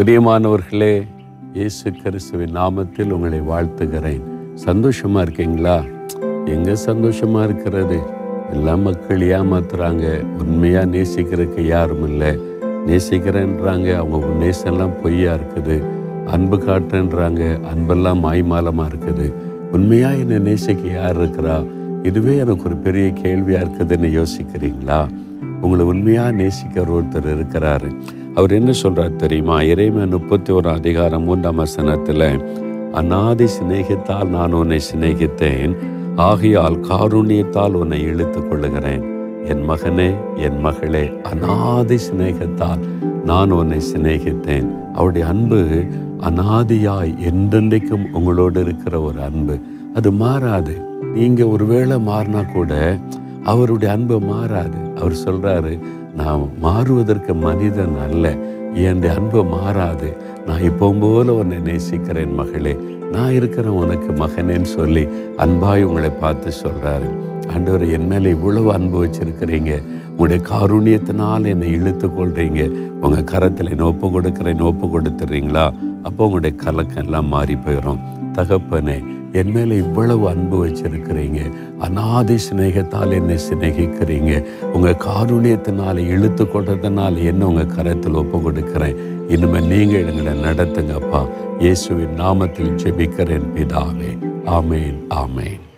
பிரியமானவர்களே இயேசு கிறிஸ்துவின் நாமத்தில் உங்களை வாழ்த்துகிறேன். சந்தோஷமா இருக்கீங்களா? எங்க சந்தோஷமா இருக்கிறது? எல்லா மக்கள் ஏமாத்துறாங்க. உண்மையா நேசிக்கிறதுக்கு யாரும் இல்லை. நேசிக்கிறேன்றாங்க. அவங்க நேசம்லாம் பொய்யா இருக்குது. அன்பு காட்டுன்றாங்க அன்பெல்லாம் மாய்மாலமா இருக்குது. உண்மையா என்னை நேசிக்க யார் இருக்கிறா? இதுவே எனக்கு ஒரு பெரிய கேள்வியா இருக்குதுன்னு யோசிக்கிறீங்களா? உங்களை உண்மையா நேசிக்கிற ஒருத்தர் இருக்கிறாரு. அவர் என்ன சொல்றார் தெரியுமா? இறைமை முப்பத்தி ஒரு அதிகாரம் மூன்றாம் வசனத்துல அநாதி சிநேகித்தால் நான் உன்னை சிநேகித்தேன். ஆகையால் காரூணியத்தால் உன்னை இழுத்துக் கொள்ளுகிறேன். என் மகனே என் மகளே அநாதி சிநேகத்தால் நான் உன்னை சிநேகித்தேன். அவருடைய அன்பு அநாதியாய் என்றென்றைக்கும் உங்களோடு இருக்கிற ஒரு அன்பு. அது மாறாது. நீங்க ஒருவேளை மாறினா கூட அவருடைய அன்பு மாறாது. அவர் சொல்கிறாரு நான் மாறுவதற்கு மனிதன் அல்ல. என் அன்பு மாறாது. நான் இப்போ போல உன்னை நேசிக்கிறேன் மகளே. நான் இருக்கிறேன் உனக்கு மகனேன்னு சொல்லி அன்பாய் உங்களை பார்த்து சொல்கிறாரு ஆண்டவர் என் மேலே இவ்வளவு அன்பு வச்சிருக்கிறீங்க. உங்களுடைய காருண்யத்தினால் என்னை இழுத்து கொள்கிறீங்க உங்கள் கரத்தில் நோப்பு ஒப்பு நோப்பு ஒப்பு கொடுத்துறீங்களா? அப்போ உங்களுடைய கலக்கம் எல்லாம் மாறி போயிடும் தகப்பனே என் மேல இவ்வளவு அன்பு வச்சிருக்கிறீங்க. அநாதி சிநேகத்தால் என்னை சிநேகிக்கிறீங்க. உங்க காருண்யத்தினால இழுத்து கொண்டதுனால என்ன உங்க கரத்தில் ஒப்பு கொடுக்கிறேன் இனிமேல் நீங்க எங்களை நடத்துங்கப்பா. இயேசுவின் நாமத்தில் ஜெபிக்கிறேன் பிதாவே. ஆமேன் ஆமேன்.